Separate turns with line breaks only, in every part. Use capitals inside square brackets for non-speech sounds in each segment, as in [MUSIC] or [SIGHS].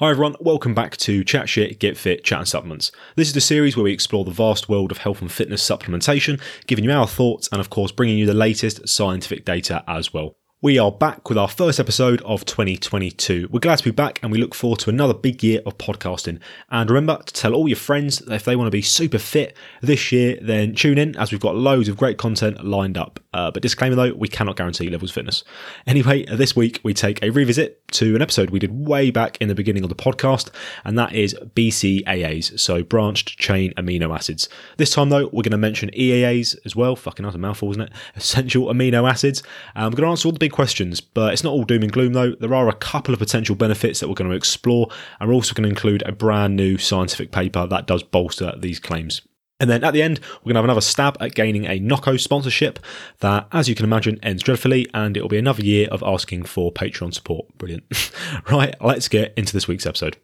Hi everyone, welcome back to Chat Shit, Get Fit, Chat and Supplements. This is the series where we explore the vast world of health and fitness supplementation, giving you our thoughts and of course bringing you the latest scientific data as well. We are back with our first episode of 2022. We're glad to be back and we look forward to another big year of podcasting. And remember to tell all your friends that if they want to be super fit this year, then tune in as we've got loads of great content lined up. Uh, but disclaimer though, we cannot guarantee levels fitness. Anyway, this week we take a revisit to an episode we did way back in the beginning of the podcast, and that is BCAAs, so branched chain amino acids. This time though, we're going to mention EAAs as well. Fucking hell, a mouthful, isn't it? [LAUGHS] Essential amino acids. Um, we're going to answer all the big questions, but it's not all doom and gloom though. There are a couple of potential benefits that we're going to explore, and we're also going to include a brand new scientific paper that does bolster these claims. And then at the end, we're going to have another stab at gaining a Nocco sponsorship that, as you can imagine, ends dreadfully, and it will be another year of asking for Patreon support. Brilliant. [LAUGHS] right, let's get into this week's episode.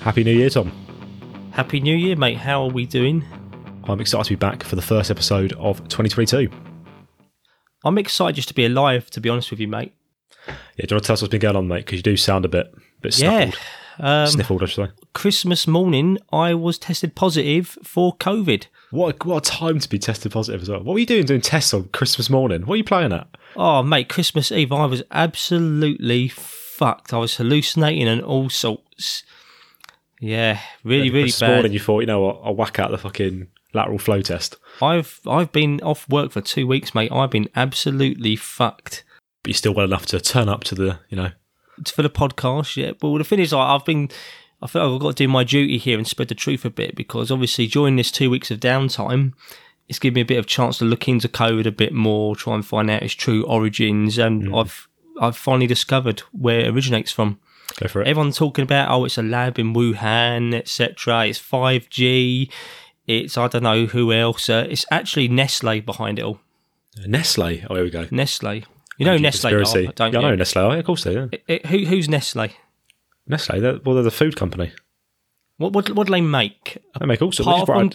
Happy New Year, Tom.
Happy New Year, mate. How are we doing?
I'm excited to be back for the first episode of 2022.
I'm excited just to be alive, to be honest with you, mate.
Yeah, do you want to tell us what's been going on, mate? Because you do sound a bit, bit
Yeah.
snuffled.
Um,
Sniffled, I should say.
Christmas morning, I was tested positive for COVID.
What a, what a time to be tested positive as well. What were you doing doing tests on Christmas morning? What are you playing at?
Oh, mate, Christmas Eve, I was absolutely fucked. I was hallucinating and all sorts. Yeah, really, really
this morning
bad.
you thought, you know what, I'll whack out the fucking lateral flow test.
I've I've been off work for two weeks, mate. I've been absolutely fucked.
But you're still well enough to turn up to the, you know,
for the podcast, yeah. But the thing is, like, I've been, I feel like I've got to do my duty here and spread the truth a bit because obviously during this two weeks of downtime, it's given me a bit of chance to look into COVID a bit more, try and find out its true origins, and mm. I've I've finally discovered where it originates from.
Go for it.
Everyone's talking about oh, it's a lab in Wuhan, etc. It's five G. It's I don't know who else. Uh, it's actually Nestle behind it all.
Nestle. Oh, here we go.
Nestle. You know Nestle,
Conspiracy.
are, don't
yeah,
you?
I know Nestle. Of course they do.
It- who, who's Nestle?
Nestle, they're, well, they're the food company.
What, what what do they make?
They make all sorts.
Apart from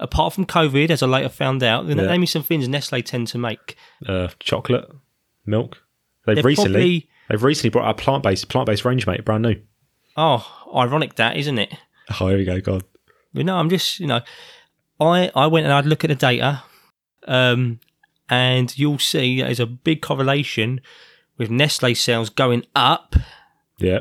apart from COVID, as I later found out,
Yeah.
name me some things Nestle tend to make.
uh, chocolate, milk. They've
They're
recently they've recently brought out a plant based plant based range, mate, brand new.
oh, ironic that isn't it? [LAUGHS]
Oh, here we go. God,
But no, I'm just you know, I I went and I'd look at the data, um, and you'll see there's a big correlation with Nestle sales going up
yeah.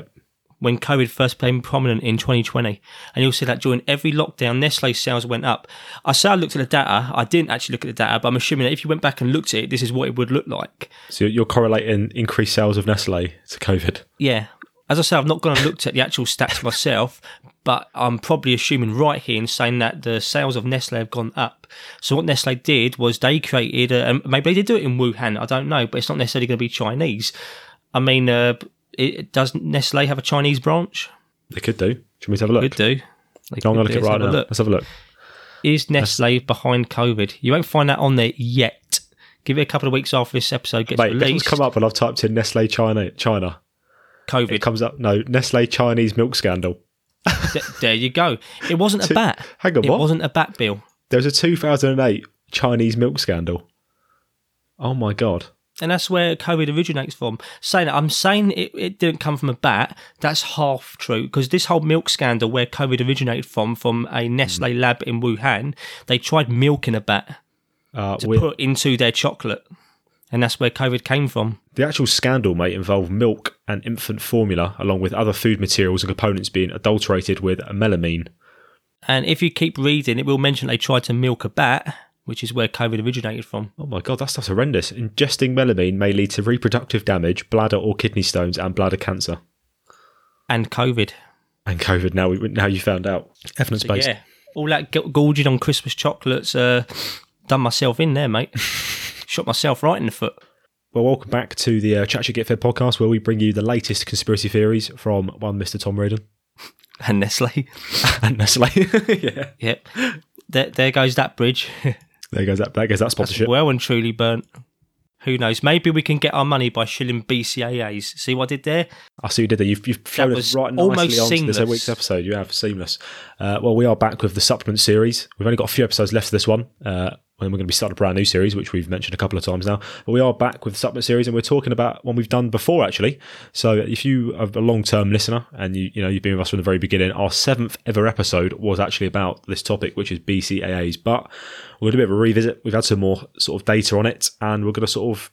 When COVID first became prominent in 2020. And you'll see that during every lockdown, Nestle sales went up. I say I looked at the data. I didn't actually look at the data, but I'm assuming that if you went back and looked at it, this is what it would look like.
So you're correlating increased sales of Nestle to COVID.
Yeah. As I say, I've not gone and looked at the actual stats myself, but I'm probably assuming right here in saying that the sales of Nestle have gone up. So what Nestle did was they created, a, and maybe they did do it in Wuhan, I don't know, but it's not necessarily going to be Chinese. I mean, uh, it, does Nestle have a Chinese branch?
They could do. Should we have a look?
Could do. They
I'm going to look at it right
have a
now.
look.
Let's have a look.
Is Nestle behind COVID? You won't find that on there yet. Give it a couple of weeks after this episode gets
Mate,
released.
come up and I've typed in Nestle China? China.
COVID.
It comes up. No, Nestle Chinese milk scandal.
Th- there you go. It wasn't a [LAUGHS] bat.
Hang on,
It
what?
wasn't a bat bill.
There was a 2008 Chinese milk scandal. Oh my god.
And that's where COVID originates from. Saying that, I'm saying it, it didn't come from a bat. That's half true because this whole milk scandal, where COVID originated from, from a Nestle lab in Wuhan, they tried milk in a bat
Uh,
to
we-
put into their chocolate, and that's where COVID came from.
the actual scandal, may involve milk and infant formula, along with other food materials and components being adulterated with melamine.
And if you keep reading, it will mention they tried to milk a bat, which is where COVID originated from.
Oh my god, that stuff's horrendous. Ingesting melamine may lead to reproductive damage, bladder or kidney stones, and bladder cancer.
And COVID.
And COVID. Now, we, now you found out. Evidence based.
Yeah. All that gorging on Christmas chocolates, uh, done myself in there, mate. [LAUGHS] Shot myself right in the foot.
Well, welcome back to the uh, Chat Shit Get Fit podcast, where we bring you the latest conspiracy theories from one Mr. Tom Reardon [LAUGHS]
And Nestle. [LAUGHS]
and Nestle. yeah,
Yep. There, there goes that bridge.
There goes that. There goes that sponsorship.
well and truly burnt. Who knows? Maybe we can get our money by shilling BCAAs. See what I did there?
I see you did there. You've, you've flown us right
almost
nicely onto this
seamless.
week's episode. You have seamless. Uh, well, we are back with the supplement series. We've only got a few episodes left of this one. Uh, when we're going to be starting a brand new series, which we've mentioned a couple of times now. But we are back with the supplement series, and we're talking about one we've done before, actually. So if you are a long-term listener and you you know you've been with us from the very beginning, our seventh ever episode was actually about this topic, which is BCAAs. But we're going to do a bit of a revisit. We've had some more sort of data on it, and we're going to sort of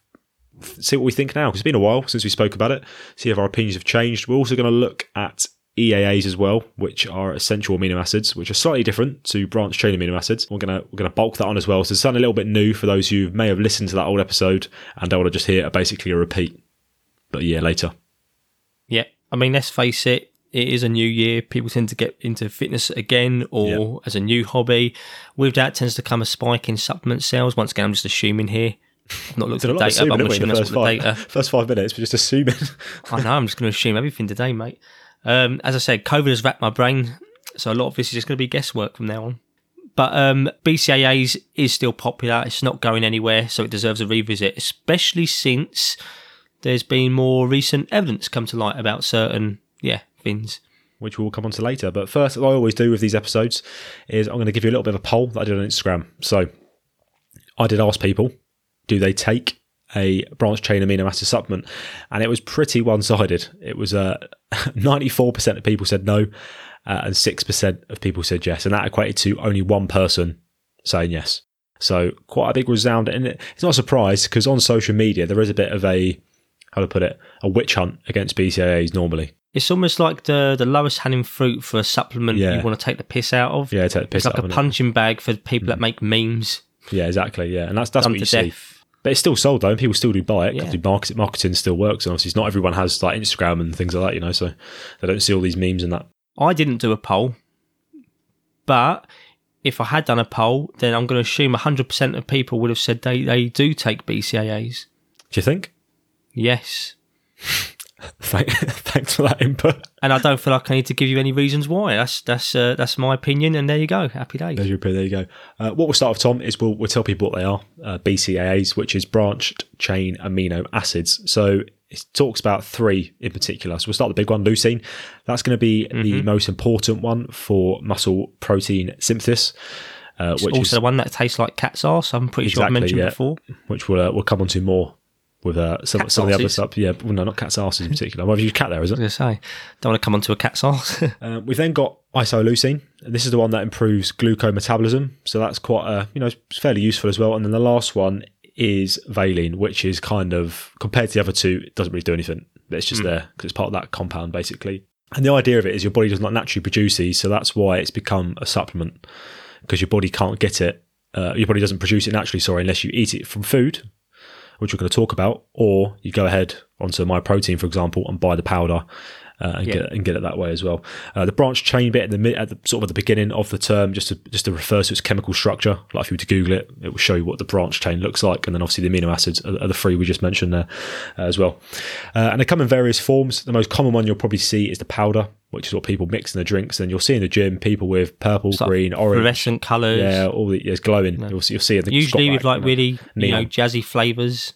see what we think now. Cause it's been a while since we spoke about it. See if our opinions have changed. We're also going to look at EAAs as well, which are essential amino acids, which are slightly different to branch chain amino acids. We're gonna we're gonna bulk that on as well. So it's something a little bit new for those who may have listened to that old episode and don't want to just hear a, basically a repeat. But yeah, later.
Yeah. I mean, let's face it, it is a new year. People tend to get into fitness again or as a new hobby. With that tends to come a spike in supplement sales. Once again, I'm just assuming here. I've not looked
a
at the data, but I'm
assuming, didn't we, in
assuming
the
that's
first
what the
five,
data. [LAUGHS]
first five minutes. We're just assuming.
I know, I'm just going to assume everything today, mate. Um, as I said, COVID has wrapped my brain, so a lot of this is just going to be guesswork from now on. But um, BCAAs is still popular. It's not going anywhere, so it deserves a revisit, especially since there's been more recent evidence come to light about certain, yeah, things.
which we'll come on to later. But first, as I always do with these episodes, is I'm going to give you a little bit of a poll that I did on Instagram. So I did ask people, do they take a branch chain amino acid supplement? And it was pretty one sided. It was uh, [LAUGHS] 94% of people said no, uh, and 6% of people said yes. And that equated to only one person saying yes. So quite a big resound. And it's not a surprise because on social media, there is a bit of a, how to put it, a witch hunt against BCAAs normally.
It's almost like the, the lowest hanging fruit for a supplement
Yeah.
you want to take the piss out of.
Yeah, take the piss
it's like a
of it.
punching bag for people that make memes.
Yeah, exactly. Yeah, and that's that's
Done
what you see.
death.
But it's still sold though, and people still do buy it. 'cause
Yeah.
market, marketing still works, and obviously, not everyone has like Instagram and things like that, you know. So they don't see all these memes and that.
I didn't do a poll, but if I had done a poll, then I'm going to assume 100% of people would have said they, they do take BCAAs.
Do you think?
Yes. [LAUGHS] [LAUGHS]
Thank, thanks for that input.
And I don't feel like I need to give you any reasons why. That's that's uh, that's my opinion, and there you go. Happy days.
There's your opinion. There you go. Uh, what we'll start with, Tom, is we'll, we'll tell people what they are. Uh, BCAAs, which is branched chain amino acids. So it talks about three in particular. So we'll start the big one, leucine. That's going to be the most important one for muscle protein synthesis. Uh, which
also
is
the one that tastes like cat's arse. I'm pretty sure I
Exactly,
mentioned
yeah.
before.
which we'll uh, we'll come on to more with uh, some, some of the other stuff. Yeah, well, no, not cat's arses in particular. Well, have you cat there, is
I
it?
was going to say, don't want to come onto a cat's arse. [LAUGHS]
Uh, we've then got isoleucine. And This is the one that improves glucose metabolism, so that's quite a you know it's fairly useful as well. And then the last one is valine, which is kind of compared to the other two, it doesn't really do anything. It's just there because it's part of that compound basically. And the idea of it is your body does not naturally produce these, so that's why it's become a supplement because your body can't get it. Uh, your body doesn't produce it naturally, sorry, unless you eat it from food, which we're going to talk about, or you go ahead onto Myprotein, for example, and buy the powder uh, and
Yeah.
get and get it that way as well. Uh, the branch chain bit at the, mid- at the sort of at the beginning of the term, just to just to refer to its chemical structure. Like if you were to Google it, it will show you what the branch chain looks like, and then obviously the amino acids are, are the three we just mentioned there uh, as well. Uh, and they come in various forms. The most common one you'll probably see is the powder, which is what people mix in the drinks. And you'll see in the gym people with purple,
like
green, orange.
fluorescent colours.
Yeah, all the yeah, it's glowing. You'll see. You'll see. I think
Usually with like really you know jazzy flavours.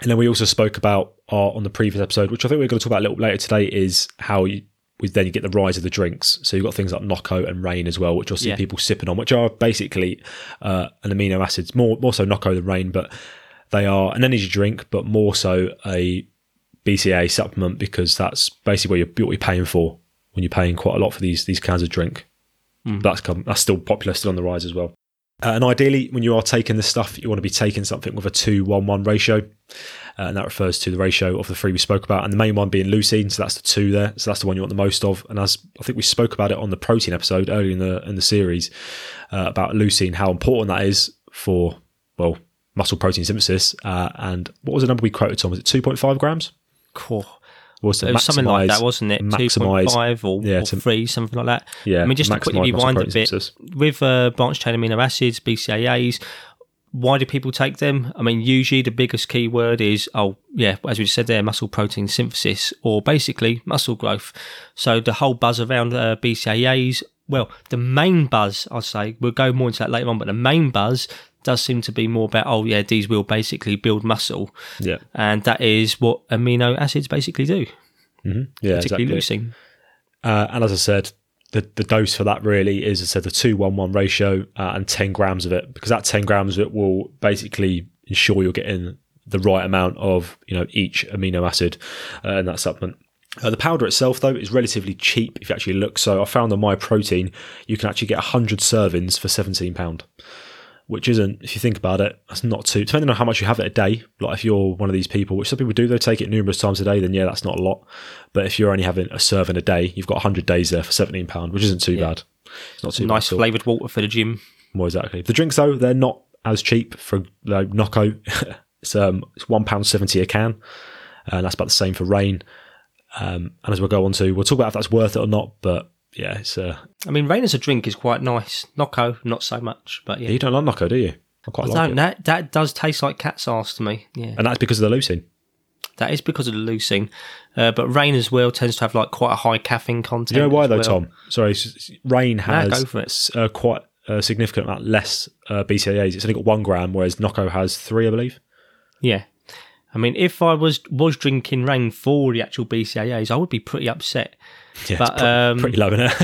And then we also spoke about on the previous episode, which I think we're going to talk about a little later today, is how you we then you get the rise of the drinks. So you've got things like Nocco and Rain as well, which you'll see
Yeah.
people sipping on, which are basically uh, an amino acids, more more so Nocco than Rain, but they are an energy drink, but more so a BCA supplement because that's basically what you're, what you're paying for when you're paying quite a lot for these these kinds of drink. That's come that's still popular, still on the rise as well. Uh, and ideally, when you are taking this stuff, you want to be taking something with a 2 1 1 ratio. Uh, and that refers to the ratio of the three we spoke about. And the main one being leucine. So that's the two there. So that's the one you want the most of. And as I think we spoke about it on the protein episode earlier in the in the series uh, about leucine, how important that is for, well, muscle protein synthesis. Uh, and what was the number we quoted, Tom? Was it 2.5 grams?
Cool.
Was to
It was something like that, wasn't it? Two point five or,
yeah,
or
to-
three, something like that.
Yeah,
I mean, just to quickly rewind a bit with uh, branched chain amino acids, BCAAs. Why do people take them? I mean, usually the biggest keyword is, oh, yeah, as we said there, muscle protein synthesis or basically muscle growth. So the whole buzz around uh, BCAAs, well, the main buzz, I'd say, we'll go more into that later on, but the main buzz does seem to be more about oh yeah these will basically build muscle,
Yeah,
and that is what amino acids basically do,
yeah,
particularly
exactly.
leucine.
Uh, and as I said, the, the dose for that really is, as I said, the 2 1 1 ratio uh, and 10 grams of it, because that 10 grams of it will basically ensure you're getting the right amount of you know each amino acid uh, in that supplement. Uh, the powder itself, though, is relatively cheap if you actually look. So I found on Myprotein, you can actually get 100 servings for £17, which isn't, if you think about it, that's not too, depending on how much you have it a day. Like if you're one of these people, which some people do, they take it numerous times a day, then yeah, that's not a lot. But if you're only having a serving a day, you've got 100 days there for £17, which isn't too bad. It's not too
Nice flavoured water for the gym.
More exactly. The drinks though, they're not as cheap for like Nocco. [LAUGHS] it's um it's one pound seventy a can, and that's about the same for Rain. Um, and as we'll go on to, we'll talk about if that's worth it or not. But yeah, it's uh,
I mean, rain as a drink is quite nice. Nocco, not so much, but yeah.
you don't like Nocco, do you? I quite
I
like
don't.
it,
That that does taste like cat's arse to me. Yeah,
and that's because of the leucine.
that is because of the leucine. Uh, but rain as well tends to have like quite a high caffeine content.
You know why though,
well.
Tom? Sorry, Rain has
it.
uh, quite a significant amount less uh, BCAAs. It's only got one gram, whereas Nocco has three, I believe.
Yeah. I mean, if I was was drinking rain for the actual BCAAs, I would be pretty upset.
Yeah,
But,
it's pre-
um,
pretty low in it. [LAUGHS]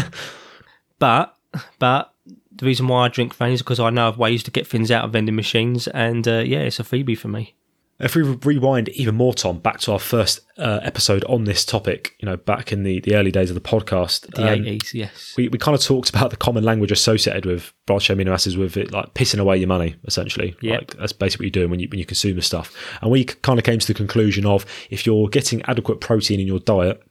But but the reason why I drink rain is because I know of ways to get things out of vending machines, and uh, yeah, it's a freebie for me.
If we rewind even more, Tom, back to our first uh, episode on this topic, you know, back in the, the early days of the podcast,
The
um,
eighties, yes.
we, we kind of talked about the common language associated with branched amino acids, with it like pissing away your money, essentially.
Yep.
Like that's basically what you're doing when you when you consume the stuff. And we kind of came to the conclusion of if you're getting adequate protein in your diet,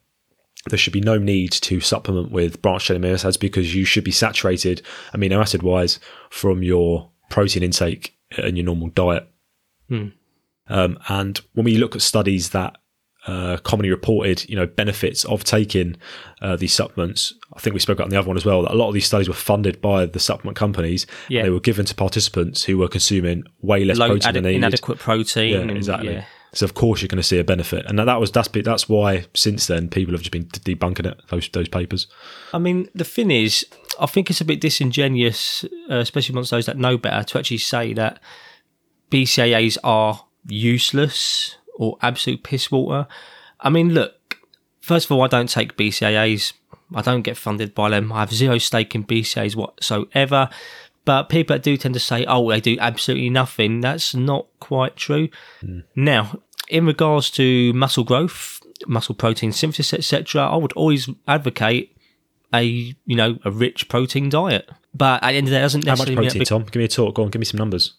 there should be no need to supplement with branched chain amino acids because you should be saturated amino acid wise from your protein intake and your normal diet. Um, and when we look at studies that uh, commonly reported, you know, benefits of taking uh, these supplements, I think we spoke about in the other one as well. That a lot of these studies were funded by the supplement companies.
Yeah.
They were given to participants who were consuming way less
Low,
protein than they needed.
inadequate protein.
Yeah,
and,
exactly.
yeah.
So of course you're going to see a benefit, and that was that's that's why since then people have just been debunking it those those papers.
I mean, the thing is, I think it's a bit disingenuous, uh, especially amongst those that know better, to actually say that BCAAs are useless or absolute piss water. I mean, look, first of all, I don't take BCAAs. I don't get funded by them. I have zero stake in BCAAs whatsoever. But people that do tend to say, oh, they do absolutely nothing, that's not quite true. Hmm. Now, in regards to muscle growth, muscle protein synthesis, etc., I would always advocate a you know a rich protein diet. But at the end of the day, it doesn't necessarily.
How much protein,
that
Tom? Give me a talk. Go on, give me some numbers.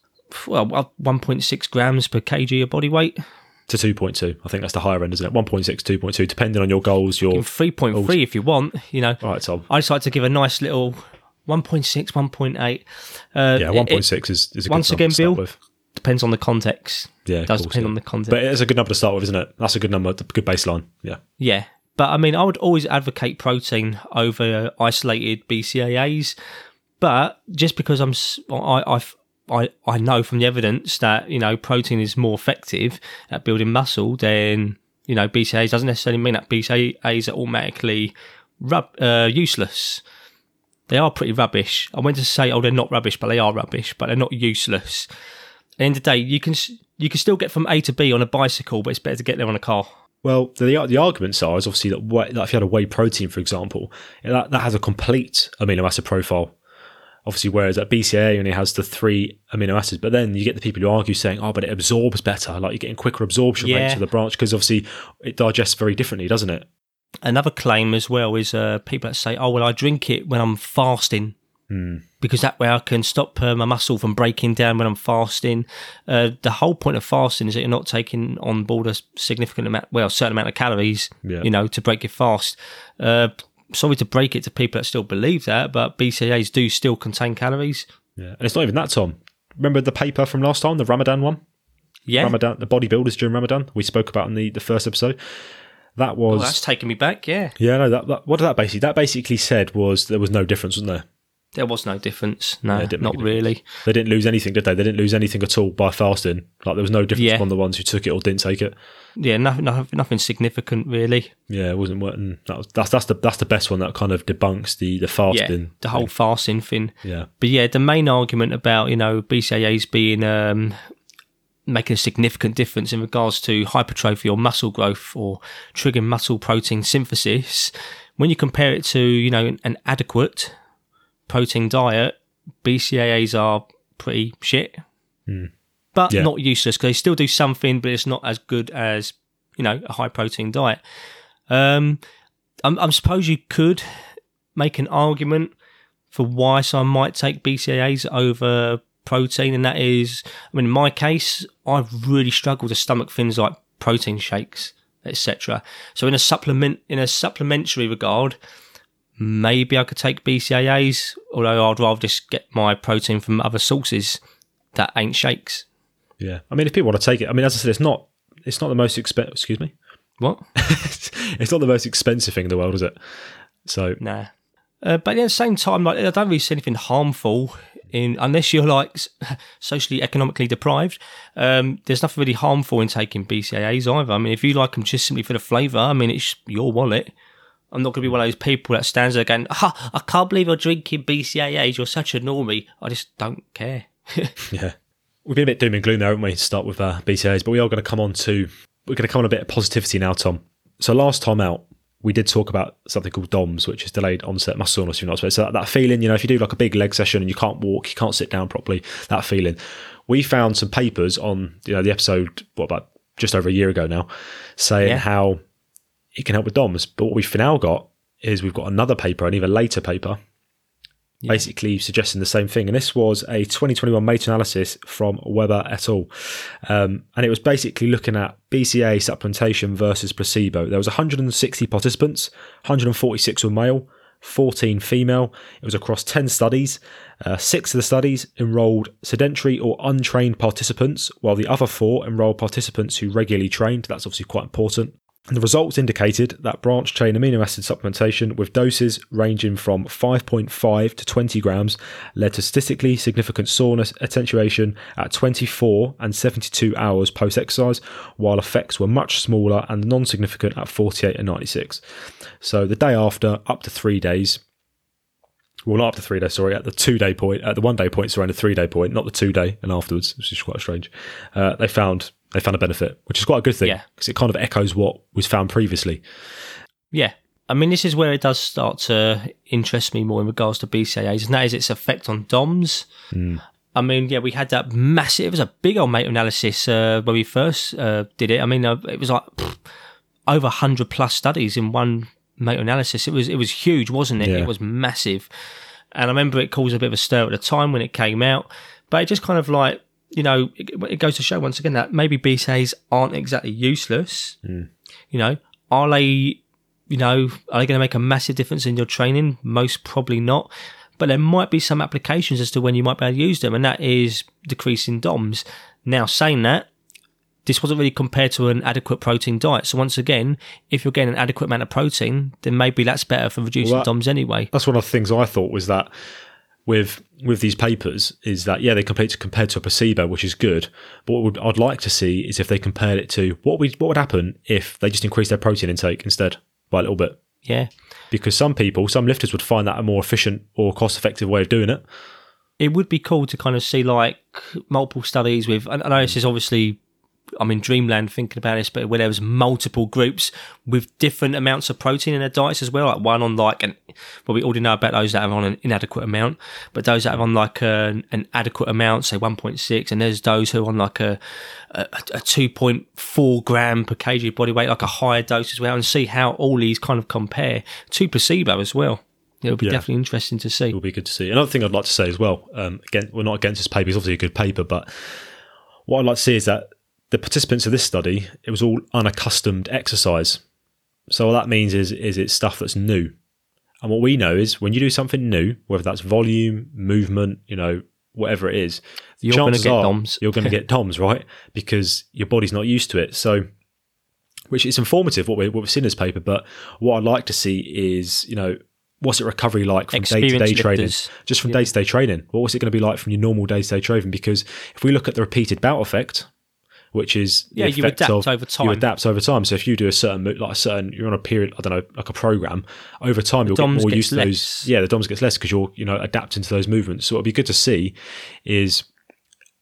well, uh, well, 1.6 grams per kg of body weight,
To 2.2. I think that's the higher end, isn't it? 1.6, 2.2, depending on your goals. Your
and 3.3 if you want. You know,
all right, Tom.
I just like to give a nice little 1.6, 1.8. Uh,
Yeah,
it-
one
it
point six is, is a good
once
number
again,
to start
Bill,
with.
depends on the context.
Yeah,
It does
course,
depend
yeah.
on the context.
But it's a good number to start with, isn't it? That's a good number, a good baseline. Yeah.
Yeah. But I mean, I would always advocate protein over isolated BCAAs. But just because I'm, I, I, I know from the evidence that, you know, protein is more effective at building muscle than, you know, BCAAs doesn't necessarily mean that BCAAs are automatically rub, uh, useless. They are pretty rubbish. I went to say, oh, they're not rubbish, but they are rubbish, but they're not useless. At the end of the day, you can, you can still get from A to B on a bicycle, but it's better to get there on a car.
Well, the the arguments are is obviously that, whey, that if you had a whey protein, for example, that, that has a complete amino acid profile. Obviously, whereas that BCA only has the three amino acids, but then you get the people who argue saying, "Oh, but it absorbs better. Like you're getting quicker absorption
Yeah.
rates of the branch because obviously it digests very differently, doesn't it?"
Another claim as well is uh, people that say, "Oh, well, I drink it when I'm fasting because that way I can stop uh, my muscle from breaking down when I'm fasting." Uh, the whole point of fasting is that you're not taking on board a significant amount, well, a certain amount of calories,
Yeah.
you know, to break your fast. Uh, sorry to break it to people that still believe that, but BCAAs do still contain calories.
Yeah, and it's not even that, Tom. Remember the paper from last time, the Ramadan one?
Yeah,
Ramadan, the bodybuilders during Ramadan. We spoke about in the, the first episode. That was
well, that's taking me back. Yeah,
yeah, no. That, that what did that basically? That basically said was there was no difference, wasn't there?
There was no difference. No,
Yeah,
not really.
They didn't lose anything, did they? They didn't lose anything at all by fasting. Like there was no difference
Yeah.
on the ones who took it or didn't take it.
Yeah, nothing, nothing, nothing significant really.
Yeah, it wasn't working. That was, that's that's the that's the best one that kind of debunks the the
Yeah,
fasting.
the whole fasting thing.
Yeah,
But yeah, the main argument about you know BCAAs being um, making a significant difference in regards to hypertrophy or muscle growth or triggering muscle protein synthesis, when you compare it to you know an adequate protein diet, BCAAs are pretty shit, but
Yeah.
not useless because they still do something, but it's not as good as you know a high protein diet. Um, I'm, I suppose you could make an argument for why someone might take BCAAs over protein, and that is, I mean, in my case, I've really struggled to stomach things like protein shakes, etc. So, in a supplement, in a supplementary regard, maybe I could take BCAAs, although I'd rather just get my protein from other sources that ain't shakes.
yeah. I mean, if people want to take it, I mean, as I said, it's not it's not the most expensive. Excuse me.
What? [LAUGHS]
it's not the most expensive thing in the world, is it? So
Nah. Uh, but at the same time, like I don't really see anything harmful in unless you're like [LAUGHS] socially economically deprived. Um, there's nothing really harmful in taking BCAAs either. I mean, if you like them just simply for the flavour, I mean, it's your wallet. I'm not going to be one of those people that stands there going, ah, "I can't believe you're drinking BCAAs. You're such a normie." I just don't care. [LAUGHS]
Yeah. We've been a bit doom and gloom there, haven't we, start with uh, BCAs, but we are going to come on to, we're going to come on a bit of positivity now, Tom. So last time out, we did talk about something called DOMS, which is delayed onset muscle soreness. You're not supposed to. So that, that feeling, you know, if you do like a big leg session and you can't walk, you can't sit down properly, that feeling. We found some papers on, you know, the episode, what about just over a year ago now, saying
Yeah.
how it can help with DOMS. But what we've now got is we've got another paper, an even later paper, basically suggesting the same thing. And this was a 2021 meta-analysis from Weber et al. Um, and it was basically looking at BCA supplementation versus placebo. There was 160 participants, 146 were male, 14 female. It was across 10 studies. Uh, six of the studies enrolled sedentary or untrained participants, while the other four enrolled participants who regularly trained. That's obviously quite important. And the results indicated that branch chain amino acid supplementation with doses ranging from 5.5 to 20 grams led to statistically significant soreness attenuation at 24 and 72 hours post exercise, while effects were much smaller and non significant at 48 and 96. So the day after, up to three days, well, not up to three days, sorry, at the two day point, at the one day point, sorry, and the three day point, not the two day and afterwards, which is quite strange. Uh, they found they found a benefit, which is quite a good thing
Yeah.
because it kind of echoes what was found previously.
Yeah. I mean, this is where it does start to interest me more in regards to BCAAs, and that is its effect on DOMs. I mean, yeah, we had that massive, it was a big old meta analysis uh, when we first uh, did it. I mean, uh, it was like pff, over 100 plus studies in one meta analysis. It was, it was huge, wasn't it?
Yeah.
It was massive. And I remember it caused a bit of a stir at the time when it came out, but it just kind of like, you know, it, it goes to show once again that maybe BCAAs aren't exactly useless. Mm. You know, are they, you know, are they going to make a massive difference in your training? Most probably not. But there might be some applications as to when you might be able to use them, and that is decreasing DOMs. Now, saying that, this wasn't really compared to an adequate protein diet. So once again, if you're getting an adequate amount of protein, then maybe that's better for reducing
Well, that-
DOMs anyway.
That's one of the things I thought was that with with these papers is that yeah they compared to compared to a placebo, which is good. But what would, I'd like to see is if they compared it to what would what would happen if they just increased their protein intake instead by a little bit.
Yeah.
Because some people, some lifters would find that a more efficient or cost effective way of doing it.
it would be cool to kind of see like multiple studies with. I know this is obviously. I'm in dreamland thinking about this, but where there was multiple groups with different amounts of protein in their diets as well. Like one on like an, well, we already know about those that are on an inadequate amount, but those that are on like an, an adequate amount, say 1.6, and there's those who are on like a, a, a 2.4 gram per kg body weight, like a higher dose as well, and see how all these kind of compare to placebo as well. It would be
Yeah.
definitely interesting to see.
It will be good to see. Another thing I'd like to say as well, um, again, we're not against this paper, it's obviously a good paper, but what I'd like to see is that the participants of this study, it was all unaccustomed exercise. So what that means is is it's stuff that's new. And what we know is when you do something new, whether that's volume, movement, you know, whatever it is,
You're gonna
chances
get
are
DOMs.
You're going to get [LAUGHS] DOMs, right? Because your body's not used to it. So, which is informative what, we, what we've seen in this paper. But what I'd like to see is, you know, what's it recovery like from day to day training? Just from day to day training. What was it going to be like from your normal day to day training? Because if we look at the repeated bout effect, which is the
Yeah, you adapt
of-
over time.
You adapt over time. So if you do a certain like a certain, you're on a period, I don't know, like a program. Over time, you'll get more used to those. Yeah, the DOMS gets less because you're you know adapting to those movements. So it'll be good to see is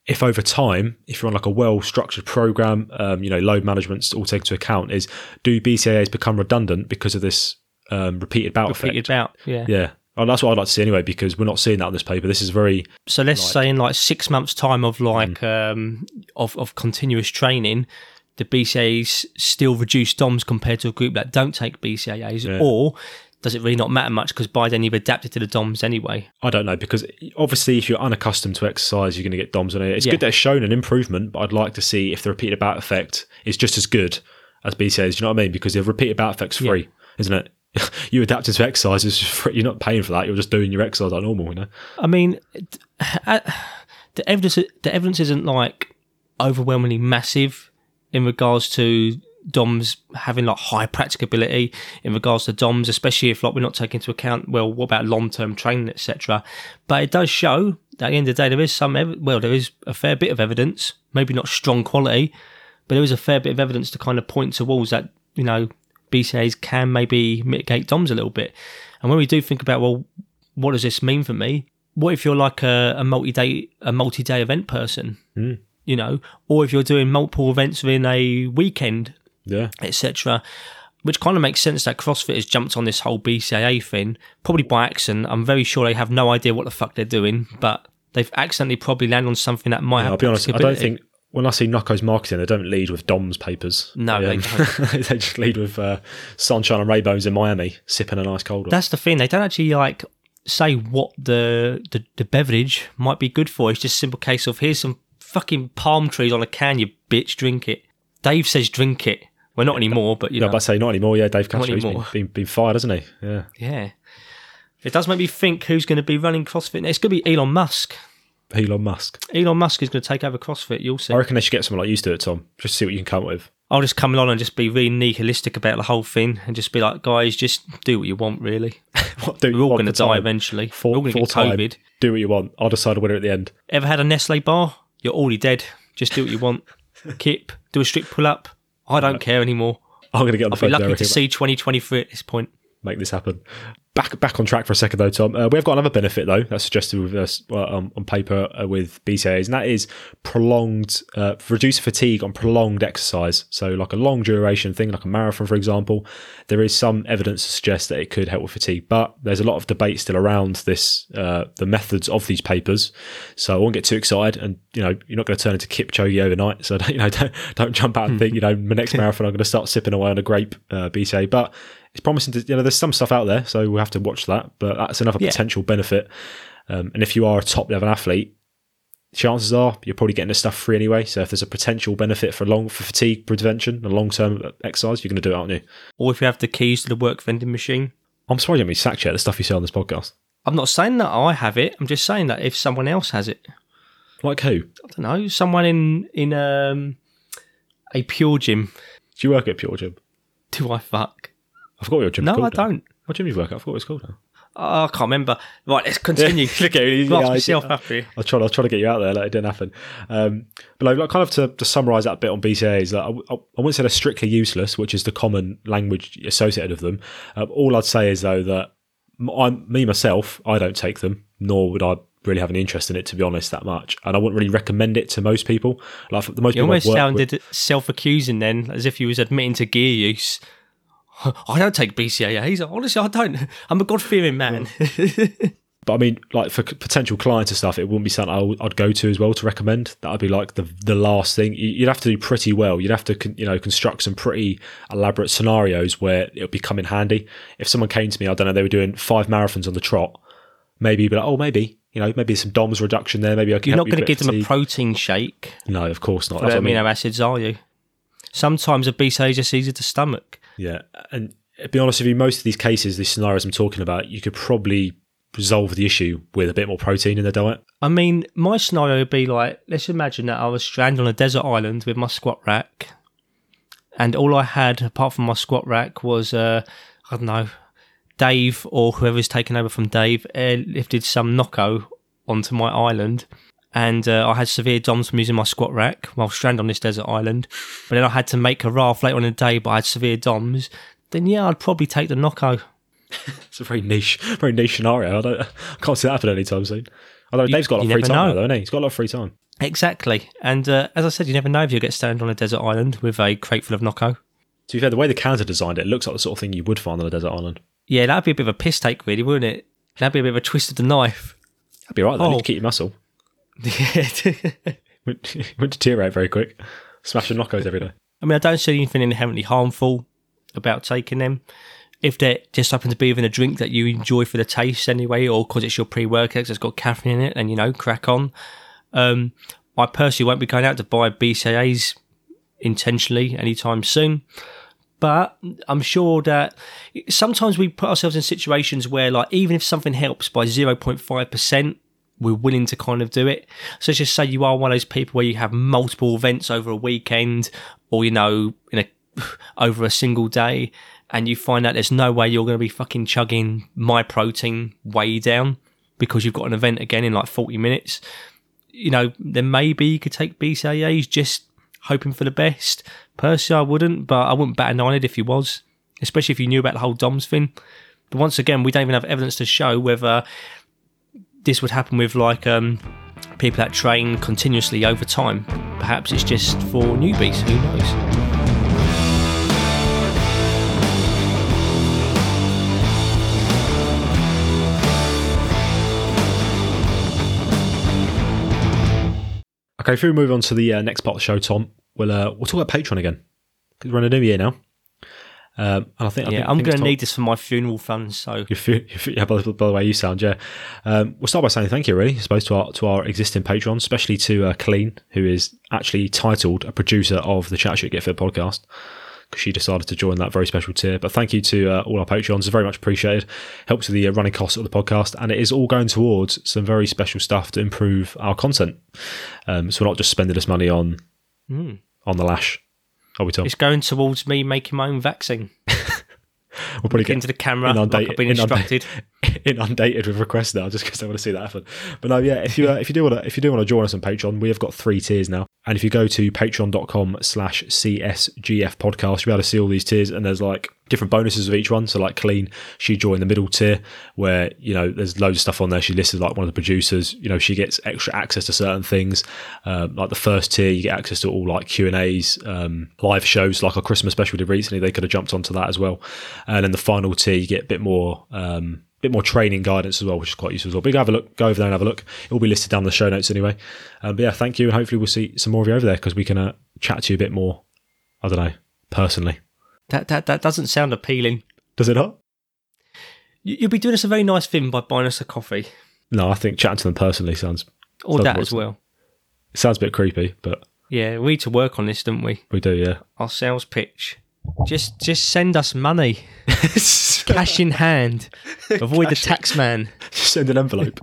if over time, if you're on like a well structured program, um, you know, load management's all taken into account, is do BCAAs become redundant because of this um, repeated bout
Repeated
effect?
bout, yeah.
Yeah. Oh, that's what I'd like to see anyway, because we're not seeing that on this paper. This is very
So let's say in like six months' time of like
Mm.
um, of of continuous training, the BCAAs still reduce DOMs compared to a group that don't take BCAAs,
Yeah.
or does it really not matter much because by then you've adapted to the DOMs anyway?
I don't know because obviously, if you're unaccustomed to exercise, you're going to get DOMs on it. It's
Yeah.
good that it's shown an improvement, but I'd like to see if the repeated bout effect is just as good as BCAs. Do you know what I mean? Because the repeated bout effect's free, isn't it? [LAUGHS] you adapted to exercise, it's free. [LAUGHS] You're not paying for that. You're just doing your exercise like normal, you know.
I mean, [SIGHS] the evidence the evidence isn't like overwhelmingly massive in regards to DOMs having like high practicability in regards to DOMs, especially if like we're not taking into account well what about long term training etc. But it does show that at the end of the day there is some ev- well there is a fair bit of evidence, maybe not strong quality, but there is a fair bit of evidence to kind of point towards that you know BCAs can maybe mitigate DOMs a little bit. And when we do think about well what does this mean for me? What if you're like a, a multi-day a multi-day event person, hmm. you know, or if you're doing multiple events within a weekend,
Yeah.
etc. Which kind of makes sense that CrossFit has jumped on this whole BCAA thing, probably by accident. I'm very sure they have no idea what the fuck they're doing, but they've accidentally probably landed on something that might have.
I'll be honest. I don't think when I see Nocco's marketing, they don't lead with DOMS papers.
No, they [LAUGHS]
they just lead with uh, sunshine and rainbows in Miami, sipping a nice cold one.
that's the thing. They don't actually like say what the, the the beverage might be good for. It's just a simple case of here's some fucking palm trees on a can, you bitch, drink it. Dave says drink it. Well, not anymore, but you
No,
know,
but I say not anymore. Yeah, Dave Castro, he's been, been, been fired, hasn't he? Yeah.
yeah. It does make me think who's going to be running CrossFit. It's going to be Elon Musk.
Elon Musk.
Elon Musk is going to take over CrossFit. You'll see.
I reckon they should get someone like you to do it, Tom. Just see what you can come up with.
I'll just come along and just be really nihilistic about the whole thing and just be like, guys, just do what you want, really. [LAUGHS]
What do
We're all going to die
time.
eventually.
Full,
We're all going to get
time.
COVID.
Do what you want. I'll decide a winner at the end.
Ever had a Nestle bar? You're already dead. Just do what you want. [LAUGHS] Kip, do a strict pull up. I don't uh, care anymore.
I'm going to get on the
I'll be
phone to
lucky to see 2023 at this point.
Make this happen. Back back on track for a second though, Tom. Uh, we have got another benefit though that's suggested with us uh, um, on paper uh, with BCAAs, and that is prolonged uh, reduced fatigue on prolonged exercise. So like a long duration thing, like a marathon, for example, there is some evidence to suggest that it could help with fatigue, but there's a lot of debate still around this, uh, the methods of these papers. So I won't get too excited, and you know you're not going to turn into Kipchoge overnight. So [LAUGHS] don't, you know don't, don't jump out and think you know my next [LAUGHS] marathon I'm going to start sipping away on a grape uh, BCA, but it's promising to you know there's some stuff out there so we'll have to watch that but that's another
Yeah.
potential benefit um, and if you are a top level athlete chances are you're probably getting this stuff free anyway so if there's a potential benefit for long for fatigue prevention and long term exercise you're going to do it aren't you
Or if you have the keys to the work vending machine.
i'm sorry, you haven't sacked yet the stuff you say on this podcast
I'm not saying that I have it. I'm just saying that if someone else has it,
like who
I don't know, someone in in um, a PureGym. Do
you work at PureGym
Do I fuck?
I forgot what your gym
No, I
called now.
don't.
what gym you work at i forgot what it's called now
Oh, I can't remember. Right, let's continue.
Look at you, yeah, I-
myself.
I trying, I was trying to get you out there, like it didn't happen. Um, but like, like, kind of to, to summarise that bit on BCAs, like, I, I, I wouldn't say they're strictly useless, which is the common language associated with them. Um, all I'd say is though that I'm me myself, I don't take them, nor would I really have any interest in it to be honest that much, and I wouldn't really recommend it to most people. Like the most
You
people
almost
worked with-
sounded self-accusing then, as if you was admitting to gear use. I don't take BCAAs. Honestly, I don't. I'm a God-fearing man. Mm.
But I mean, like for potential clients and stuff, it wouldn't be something I would- I'd go to as well to recommend. That would be like the the last thing. You- You'd have to do pretty well. You'd have to con- you know construct some pretty elaborate scenarios where it would become in handy. If someone came to me, I don't know, they were doing five marathons on the trot, maybe you'd be like, oh, maybe you know, maybe some DOMS reduction there. Maybe I can.
You're not going to give them a protein shake
No, of course not.
for
what I mean.
amino acids, are you? Sometimes a BCAA is just easy to stomach.
Yeah, and to be honest with you, most of these cases, these scenarios I'm talking about, you could probably resolve the issue with a bit more protein in their diet.
I mean, my scenario would be like, let's imagine that I was stranded on a desert island with my squat rack, and all I had apart from my squat rack was, uh, I don't know, Dave or whoever's taken over from Dave airlifted some Nocco onto my island. And uh, I had severe DOMs from using my squat rack while stranded on this desert island. But then I had to make a raft later on in the day, but I had severe DOMs. Then, yeah, I'd probably take the Nocco. [LAUGHS]
It's a very niche, very niche scenario. I, don't, I can't see that happening anytime soon. Although Dave's got a lot of free time, though, hasn't he? He's got a lot of free time.
Exactly. And uh, as I said, you never know if you'll get stranded on a desert island with a crate full of Nocco.
To be fair, the way the cans are designed, it looks like the sort of thing you would find on a desert island.
Yeah, that'd be a bit of a piss take, really, wouldn't it? That'd be a bit of a twist of the knife.
That'd be right, though.
Oh.
You keep your muscle.
Yeah.
Wouldn't, wouldn't deteriorate very quick. Smashing Noccos every day.
I mean, I don't see anything inherently harmful about taking them. If they just happen to be within a drink that you enjoy for the taste anyway, or because it's your pre-workout, 'cause it's got caffeine in it, and you know, crack on. Um, I personally won't be going out to buy BCAAs intentionally anytime soon. But I'm sure that sometimes we put ourselves in situations where, like, even if something helps by 0.5%, we're willing to kind of do it. So just say you are one of those people where you have multiple events over a weekend or, you know, in a, [SIGHS] over a single day and you find out there's no way you're going to be fucking chugging my protein way down because you've got an event again in like 40 minutes. You know, then maybe you could take BCAAs just hoping for the best. Personally, I wouldn't, but I wouldn't bat an eyelid if you was, especially if you knew about the whole DOMS thing. But once again, we don't even have evidence to show whether this would happen with like um, people that train continuously over time. Perhaps it's just for newbies. Who knows?
Okay, before we move on to the uh, next part of the show, Tom, we'll uh, we'll talk about Patreon again because we're in a new year now. Um, and I think
Yeah,
I
I'm going to need this for my funeral fund. So [LAUGHS]
Your fu- your fu- yeah, by, the- by the way you sound, yeah. Um, we'll start by saying thank you, really, I suppose, to our to our existing patrons, especially to uh, Clean, who is actually titled a producer of the Chat Shit Get Fit podcast, because she decided to join that very special tier. But thank you to uh, all our patrons; it's very much appreciated. Helps with the uh, running costs of the podcast, and it is all going towards some very special stuff to improve our content. Um, so we're not just spending this money on
Mm.
on the lash. Are we, Tom?
it's going towards me making my own vaccine. [LAUGHS]
We'll probably
Look
get
into the camera, like I've been
inundated-
instructed. [LAUGHS]
inundated with requests now just because I want to see that happen. But no, yeah, if you uh, if you do want to if you do want to join us on Patreon, we have got three tiers now. And if you go to patreon.com slash CSGF podcast, you'll be able to see all these tiers and there's like different bonuses of each one. So like clean, she joined the middle tier where, you know, there's loads of stuff on there. She listed like one of the producers, you know, she gets extra access to certain things. Um, like the first tier, you get access to all like Q and A's, um, live shows like our Christmas special we did recently. They could have jumped onto that as well. And then the final tier, you get a bit more, um, bit more training guidance as well, which is quite useful as well. But go have a look, go over there and have a look. It will be listed down in the show notes anyway. Um, but yeah, thank you, and hopefully we'll see some more of you over there because we can uh, chat to you a bit more. I don't know, personally.
That, that, that doesn't sound appealing.
Does it not?
You- You'll be doing us a very nice thing by buying us a coffee.
No, I think chatting to them personally sounds
Or
Sounds
that as well.
it sounds a bit creepy, but
Yeah, we need to work on this, don't we?
we do, yeah.
Our sales pitch. Just just send us money. [LAUGHS] Cash in hand. Avoid the tax man.
Just send an envelope.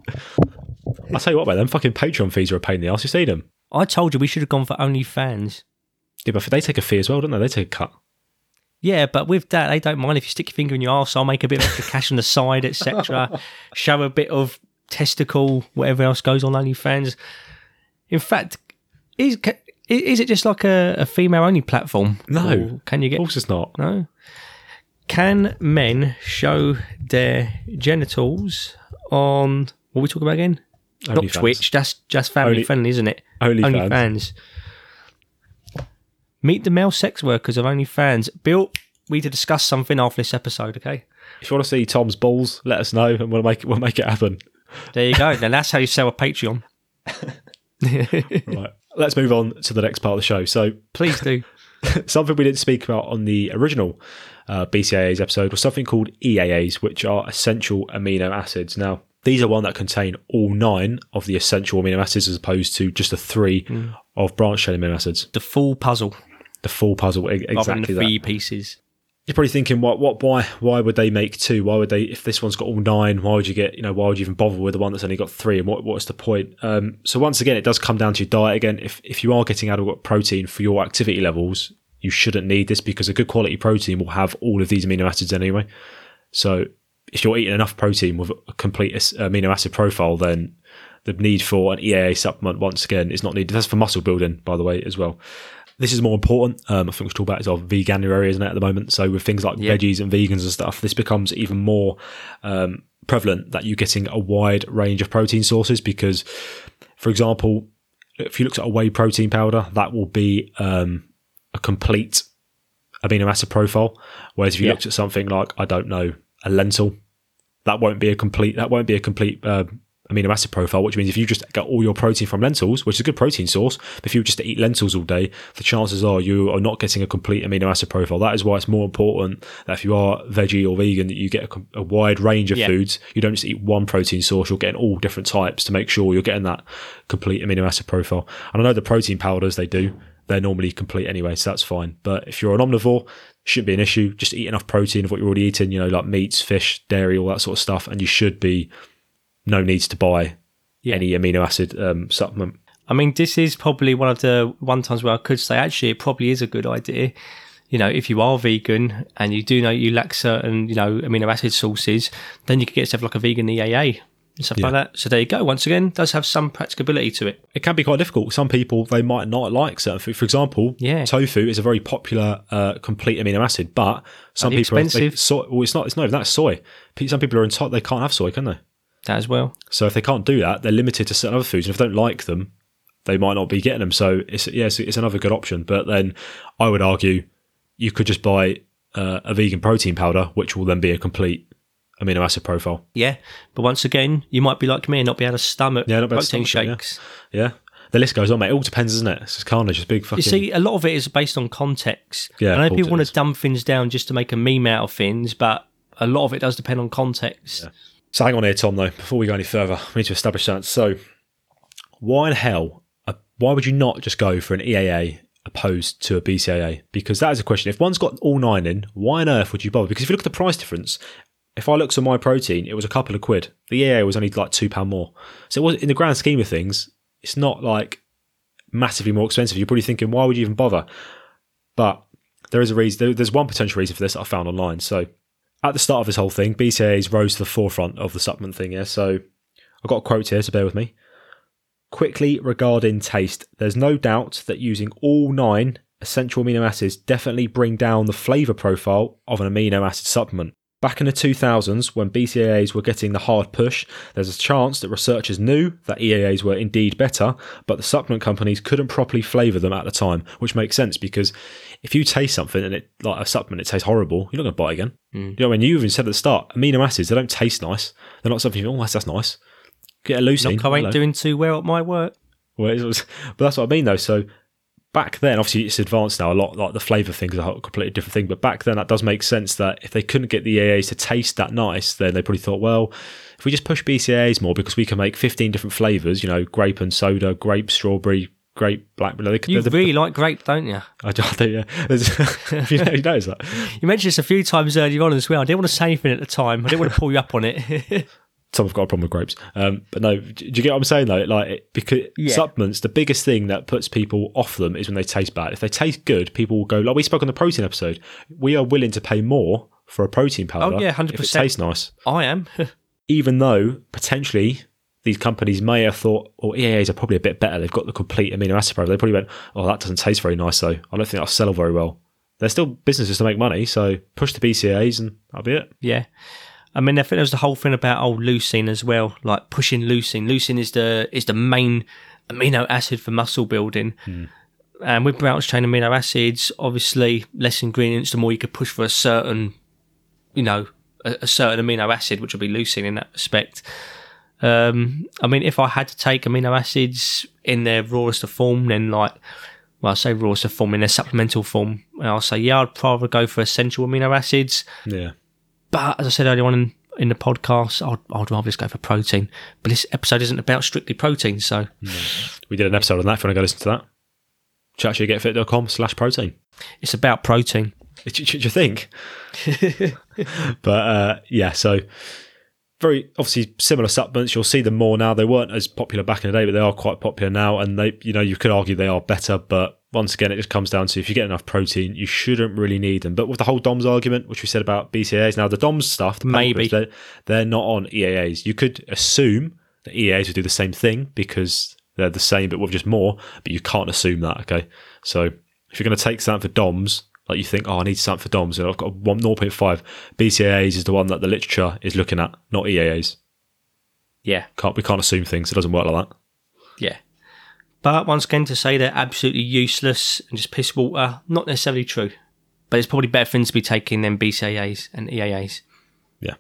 I'll tell you what, mate, them fucking Patreon fees are a pain in the ass. You see them?
I told you we should have gone for OnlyFans.
Yeah, but they take a fee as well, don't they? They take a cut.
Yeah, but with that, they don't mind if you stick your finger in your arse. I'll make a bit of extra cash on the side, etc. [LAUGHS] Show a bit of testicle, whatever else goes on OnlyFans. In fact, is is it just like a, a female only platform?
No.
Or can you get.
Of course it's not.
no? Can men show their genitals on what are we talking about again? Not
OnlyFans.
Twitch. That's just family
Only-
friendly, isn't it?
OnlyFans.
OnlyFans. Meet the male sex workers of OnlyFans. Bill, we need to discuss something after this episode, okay?
If you want to see Tom's balls, let us know and we'll make it, we'll make it happen.
There you go. then that's how you sell a Patreon. [LAUGHS]
Right. Let's move on to the next part of the show. So,
Please do. [LAUGHS]
something we didn't speak about on the original uh, BCAAs episode was something called EAAs, which are essential amino acids. Now, these are one that contain all nine of the essential amino acids as opposed to just the three of branched chain amino acids.
The full puzzle
The full puzzle, e-
rather than
exactly
the
that.
three pieces.
You're probably thinking, what, what, why, why would they make two? Why would they, if this one's got all nine, why would you get, you know, why would you even bother with the one that's only got three? And what, what's the point? Um, so once again, it does come down to your diet. Again, if, if you are getting adequate protein for your activity levels, you shouldn't need this because a good quality protein will have all of these amino acids anyway. So if you're eating enough protein with a complete amino acid profile, then the need for an EAA supplement once again is not needed. That's for muscle building, by the way, as well. This is more important. Um, I think we should talk about is our veganuary, isn't it, at the moment? So with things like veggies and vegans and stuff, this becomes even more um, prevalent that you're getting a wide range of protein sources because, for example, if you look at a whey protein powder, that will be um, a complete amino acid profile. Whereas if you looked at something like I don't know a lentil, that won't be a complete that won't be a complete uh, amino acid profile. Which means if you just get all your protein from lentils, which is a good protein source, but if you were just to eat lentils all day, the chances are you are not getting a complete amino acid profile. That is why it's more important that if you are veggie or vegan, that you get a, a wide range of
Yeah.
foods. You don't just eat one protein source. You're getting all different types to make sure you're getting that complete amino acid profile. And I know the protein powders they do. They're normally complete anyway, so that's fine. But if you're an omnivore, shouldn't be an issue. Just eat enough protein of what you're already eating, you know, like meats, fish, dairy, all that sort of stuff, and you should be no needs to buy
Yeah.
any amino acid um, supplement.
I mean, this is probably one of the one times where I could say actually it probably is a good idea. You know, if you are vegan and you do know you lack certain, you know, amino acid sources, then you could get yourself like a vegan EAA and stuff
Yeah.
like that. So there you go. Once again, does have some practicability to it.
It can be quite difficult. Some people they might not like certain food. For example,
Yeah.
tofu is a very popular uh, complete amino acid, but some people are, they,
expensive.
soy, well, it's not. It's not even that soy. Some people are entitled they can't have soy, can they?
That as well.
So if they can't do that, they're limited to certain other foods, and if they don't like them, they might not be getting them. So it's yes, it's another good option. But then I would argue you could just buy uh, a vegan protein powder, which will then be a complete amino acid profile.
Yeah. But once again, you might be like me and not be able to stomach
Yeah, not be
protein
stomach it, yeah.
shakes.
Yeah, the list goes on, mate. It all depends, isn't it? It's carnage, just big fucking.
You see, a lot of it is based on context.
Yeah,
I know people want to dumb things down just to make a meme out of things, but a lot of it does depend on context.
So hang on here, Tom. Though before we go any further, we need to establish that. So, why in hell? Uh, why would you not just go for an EAA opposed to a BCAA? Because that is a question. If one's got all nine in, why on earth would you bother? Because if you look at the price difference, if I looked at Myprotein, it was a couple of quid. The EAA was only like two pound more. So it was in the grand scheme of things, it's not like massively more expensive. You're probably thinking, why would you even bother? But there is a reason. There's one potential reason for this that I found online. So at the start of this whole thing, BCAAs rose to the forefront of the supplement thing. here. so I've got a quote here, so bear with me. Quickly regarding taste, there's no doubt that using all nine essential amino acids definitely bring down the flavour profile of an amino acid supplement. Back in the 2000s, when BCAAs were getting the hard push, there's a chance that researchers knew that EAAs were indeed better, but the supplement companies couldn't properly flavour them at the time, which makes sense because if you taste something and it like a supplement, it tastes horrible, you're not going to buy it again. Hmm. You know, when you even said at the start, amino acids they don't taste nice. They're not something you think, oh, that's, that's nice. Get a leucine.
Not I ain't
hello.
doing too well at my work.
Well, it was, [LAUGHS] but that's what I mean though. So back then, obviously it's advanced now a lot. Like the flavour thing is a completely different thing. But back then, that does make sense that if they couldn't get the EAAs to taste that nice, then they probably thought, well, if we just push BCAAs more because we can make 15 different flavours, you know, grape and soda, grape, strawberry, grape, black. They,
You
they-
really like grape, don't you? [LAUGHS]
I think, yeah. [LAUGHS] You know, you notice that.
You mentioned this a few times earlier on as well. I didn't want to say anything at the time. I didn't want to pull you up on it. [LAUGHS]
Tom, I've got a problem with grapes. Um, but no, do you get what I'm saying though? Like, it, because
Yeah.
supplements, the biggest thing that puts people off them is when they taste bad. If they taste good, people will go, like we spoke on the protein episode, we are willing to pay more for a protein powder.
Oh, yeah,
If it
100%.
tastes nice.
I am.
Even though potentially these companies may have thought, oh, well, EAAs are probably a bit better. They've got the complete amino acid profile. They probably went, oh, that doesn't taste very nice though. I don't think that'll sell very well. They're still businesses to make money, so push the BCAAs and that'll be it.
yeah. I mean, I think there was the whole thing about old leucine as well, like pushing leucine. Leucine is the is the main amino acid for muscle building. Hmm. And with branched chain amino acids, obviously less ingredients, the more you could push for a certain, you know, a, a certain amino acid, which would be leucine in that respect. Um, I mean, if I had to take amino acids in their rawest of form, then like, well, I say rawest of form in their supplemental form, and I'll say, yeah, I'd probably go for essential amino acids.
Yeah.
But as I said earlier on in, in the podcast, I'd, I'd rather just go for protein. But this episode isn't about strictly protein, so
We did an episode on that if you want to go listen to that. ChatShitGetFit.com slash protein.
it's about protein.
Do you think? [LAUGHS] but uh, yeah, so very obviously similar supplements. You'll see them more now. They weren't as popular back in the day, but they are quite popular now. And they, you know, you could argue they are better, but once again, it just comes down to if you get enough protein, you shouldn't really need them. But with the whole DOMS argument, which we said about BCAAs, now the DOMS stuff, the
Maybe.
they're, they're not on EAAs. You could assume that EAAs would do the same thing because they're the same, but with just more. But you can't assume that. Okay, so if you're going to take something for DOMS, like you think, oh, I need something for DOMS, and I've got one 0.5. BCAAs is the one that the literature is looking at, not EAAs.
Yeah,
Can't we can't assume things? It doesn't work like that.
yeah. But once again, to say they're absolutely useless and just piss water, not necessarily true. But it's probably better things to be taking than BCAAs and EAAs.
Yeah, more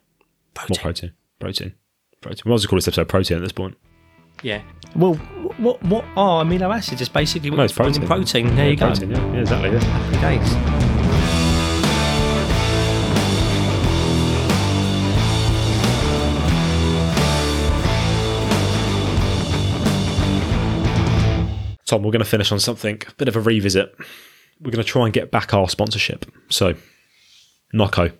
Protein.
protein, protein, protein. We might as call this episode protein at this point.
Yeah. Well, what what are amino acids? It's basically what
No, it's
you find in
protein.
protein. There you go.
Protein, yeah, yeah, exactly. Yeah.
Happy days.
Tom, we're going to finish on something, a bit of a revisit. We're going to try and get back our sponsorship. So, Nocco.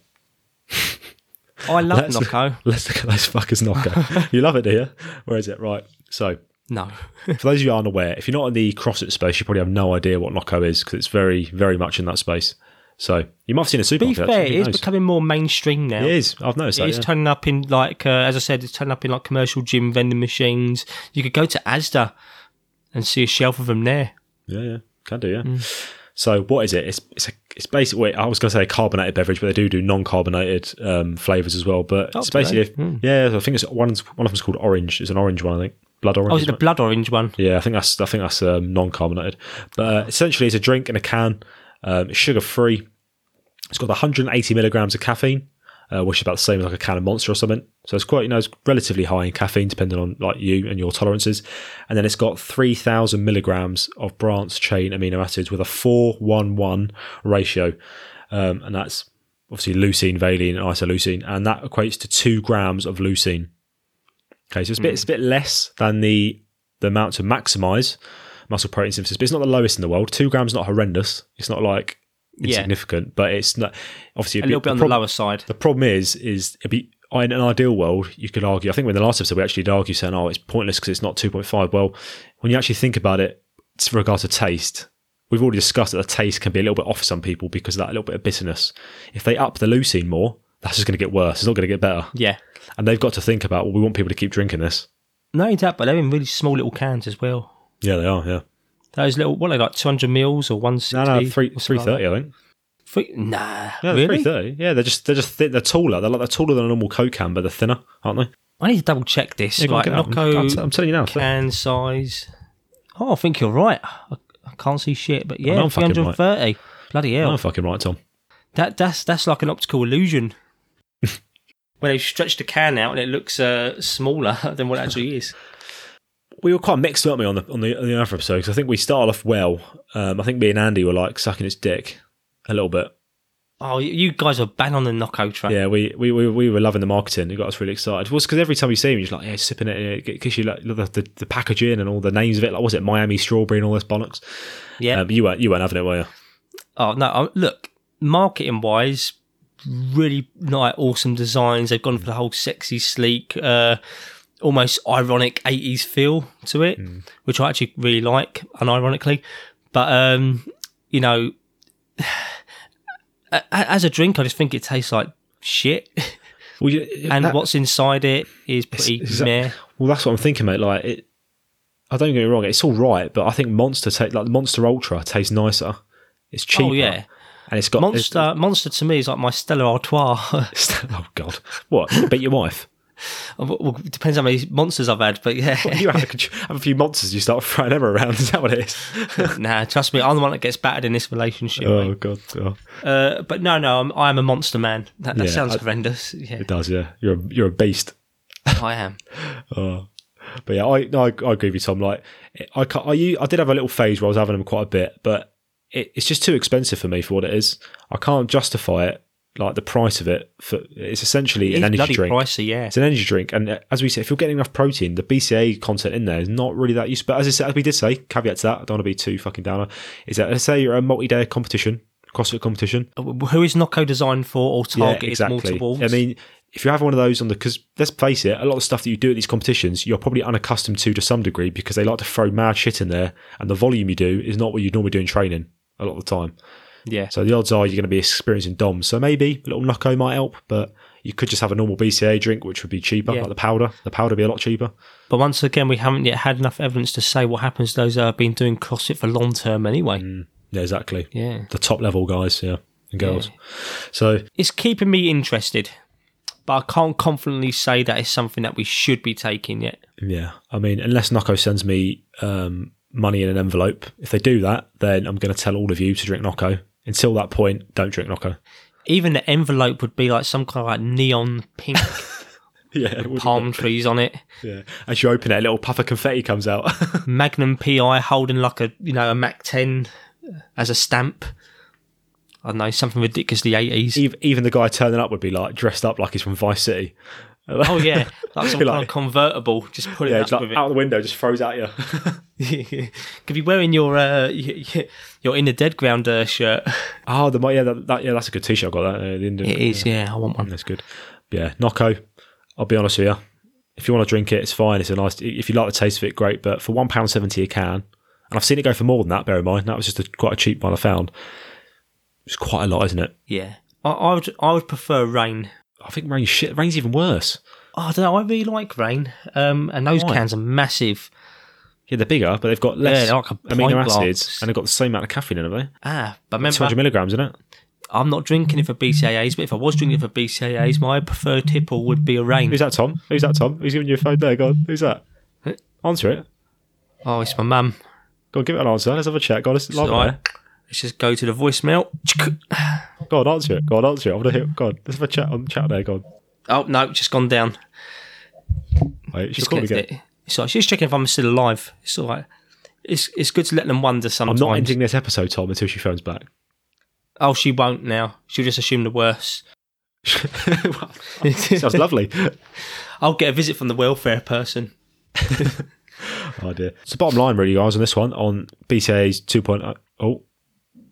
I love
Let's-
Nocco. [LAUGHS]
Let's look at those fuckers, Nocco. you love it, do you? Where is it? Right. So,
No. [LAUGHS]
for those of you who aren't aware, if you're not in the CrossFit space, you probably have no idea what Nocco is because it's very, very much in that space. So, you might have seen a
Be
supermarket.
fair,
actually,
it is becoming more mainstream now.
It is. I've noticed
It
that.
is
yeah.
turning up in like, uh, as I said, it's turning up in like commercial gym vending machines. You could go to Asda and see a shelf of them there.
Yeah, yeah, can do. Yeah.
Mm.
So what is it? It's it's a, it's basically. I was going to say a carbonated beverage, but they do do non-carbonated um, flavors as well. But
Oh,
it's
do they?
basically yeah. I think it's one's one of them's called orange. It's an orange one, I think. Blood orange.
Oh, is it the blood orange one?
Yeah, I think that's I think that's um, non-carbonated. But uh, essentially, it's a drink in a can. Um, sugar-free. It's got 180 milligrams of caffeine, uh, which is about the same as like a can of Monster or something. So it's quite you know it's relatively high in caffeine, depending on like you and your tolerances. And then it's got 3,000 milligrams of branched chain amino acids with a 4-1-1 ratio, um, and that's obviously leucine, valine, and isoleucine, and that equates to two grams of leucine. Okay, so it's a bit, hmm. it's a bit less than the the amount to maximize muscle protein synthesis, but it's not the lowest in the world. Two grams is not horrendous. It's not like
Yeah.
insignificant, but it's not obviously
A little bit on the
prob-
lower side.
The problem is, is it'd be in an ideal world, you could argue. I think in the last episode we actually did argue saying, "Oh, it's pointless because it's not 2.5." Well, when you actually think about it, it's with regards to taste. We've already discussed that the taste can be a little bit off for some people because of that little bit of bitterness. If they up the leucine more, that's just going to get worse. It's not going to get better.
Yeah.
And they've got to think about, well, we want people to keep drinking this.
No, only that, but they're in really small little cans as well.
Yeah, they are. Yeah.
Those little, what are they like, 200 mils or 160?
No, no, three three
something like.
I think.
Three, nah,
Yeah,
really?
three thirty. Yeah, they're just they're just thi- they're taller. They're like they're taller than a normal Coke can, but they're thinner, aren't they?
I need to double check this.
Yeah,
like,
it. I'm, I'm telling you now.
can size. Oh, I think you're right. I, I can't see shit, but yeah,
I'm fucking right.
330. Bloody hell.
I'm fucking right, Tom.
That that's that's like an optical illusion. Where they stretched the can out and it looks uh, smaller [LAUGHS] than what it actually is. [LAUGHS]
We were quite mixed, weren't we, on the on the, on the other episode? 'cause I think we started off well. Um, I think me and Andy were like sucking its dick a little bit.
Oh, you- guys are bang on the knockout track.
Yeah, we we, we, we were loving the marketing. It got us really excited. It was because every time you see him, you're just like, yeah, sipping it. gives you like the, the, the packaging and all the names of it. Like, was it Miami strawberry and all this bollocks?
Yeah.
Um, you weren't you weren't having it, were you?
Oh no! um, Look, marketing wise, really like awesome designs. They've gone for the whole sexy, sleek, uh, almost ironic '80s feel to it, which I actually really like, unironically. But um, you know, [SIGHS] as a drink, I just think it tastes like shit, [LAUGHS]
Well, you, [LAUGHS]
and
that-
what's inside it is pretty
that-
meh.
Well, that's what I'm thinking, mate. Like, it, I don't get me wrong, it's all right, but I think Monster ta- like Monster Ultra tastes nicer. It's cheaper.
Oh yeah,
and it's got
Monster. Monster to me is like my Stella Artois. [LAUGHS]
oh god, what? Beat your wife? [LAUGHS]
well, it depends how many monsters I've had, but yeah.
you have a, have a few monsters, you start throwing them around. [LAUGHS] Is that what it is?
nah, trust me, I'm the one that gets battered in this relationship.
oh
mate.
god, oh,
Uh, but no, no, I'm, I'm a monster man. That, that
Yeah,
sounds
I-
horrendous. Yeah,
it does. Yeah, you're a, you're a beast.
I am.
Oh. But yeah, I no, I, I agree with you, Tom. Like, I, I I did have a little phase where I was having them quite a bit, but it, it's just too expensive for me for what it is. I can't justify it. Like the price of it, for it's essentially
It's
an energy drink.
pricey, yeah.
It's an energy drink, and uh, as we said, if you're getting enough protein, the BCA content in there is not really that useful. But as I said, as we did say, caveat to that, I don't want to be too fucking downer. Is that let's say you're a multi-day competition, CrossFit competition,
Who is Nocco designed for or targeted
exactly.
more towards?
I mean, if you have one of those on the, because let's face it, a lot of stuff that you do at these competitions, you're probably unaccustomed to to some degree because they like to throw mad shit in there, and the volume you do is not what you'd normally do in training a lot of the time.
Yeah.
So the odds are you're going to be experiencing DOMs. So maybe a little Nocco might help, but you could just have a normal BCA drink, which would be cheaper,
Yeah.
like the powder. The powder would be a lot cheaper.
But once again, we haven't yet had enough evidence to say what happens to those that have been doing CrossFit for long term anyway.
Yeah, exactly.
Yeah.
The top level guys, yeah, and girls. So
It's keeping me interested, but I can't confidently say that it's something that we should be taking yet.
Yeah, I mean, unless Nocco sends me um, money in an envelope, if they do that, then I'm going to tell all of you to drink Nocco. Until that point, don't drink Nocco.
Even the envelope would be like some kind of like neon pink [LAUGHS]
Yeah,
palm trees on it.
yeah. As you open it, a little puff of confetti comes out. [LAUGHS]
Magnum PI holding like a you know a Mac 10 as a stamp. I don't know something ridiculously eighties.
even, even the guy turning up would be like dressed up like he's from Vice City. [LAUGHS]
Oh yeah, like some
Like-
kind of convertible. Just put it
Yeah,
up
like out the window, just throws at you. [LAUGHS] [LAUGHS]
Could be wearing your uh, your in the dead ground uh, shirt.
oh, the yeah, that, that, yeah, that's a good T-shirt. I got that. Uh, the Indian,
It is, yeah. I want one.
That's good. But yeah, Nocco. I'll be honest with you. If you want to drink it, it's fine. It's a nice. If you like the taste of it, great. But for one pound seventy a can, and I've seen it go for more than that. Bear in mind, that was just a, quite a cheap one I found. It's quite a lot, isn't it?
Yeah, I, I would I would prefer Reign.
I think Reign's shit. Reign's even worse.
Oh, I don't know. I really like Reign. Um, and those
Why?
cans are massive.
Yeah, they're bigger, but they've got less
they're like a
amino
pint
acids,
glass.
and they've got the same amount of caffeine in them. Have?
Ah, but
Two
remember,
hundred milligrams in it.
I'm not drinking it for BCAAs. But if I was drinking it for BCAAs, my preferred tipple would be a Reign.
Who's that, Tom? Who's that, Tom? Who's giving you a phone there? Go on. Who's that? Answer it.
Oh, it's my mum.
Go on, give it an answer. Let's have a chat. Go on, let's, live
So
on
I-
there.
let's just go to the voicemail. [TSK] [LAUGHS]
Go on, answer it. Go on, answer it. I want to hear. Go on, let's have a chat on chat there. Go on.
Oh no, just gone down.
Wait, she's calling again.
it. So she's checking if I'm still alive. It's all right. It's it's good to let them wonder sometimes.
I'm not ending this episode, Tom, until she phones back.
Oh, she won't now. She'll just assume the worst. [LAUGHS]
Sounds lovely.
I'll get a visit from the welfare person. [LAUGHS]
Oh dear. So bottom line, really, guys, on this one on BCA's 2.0. Oh,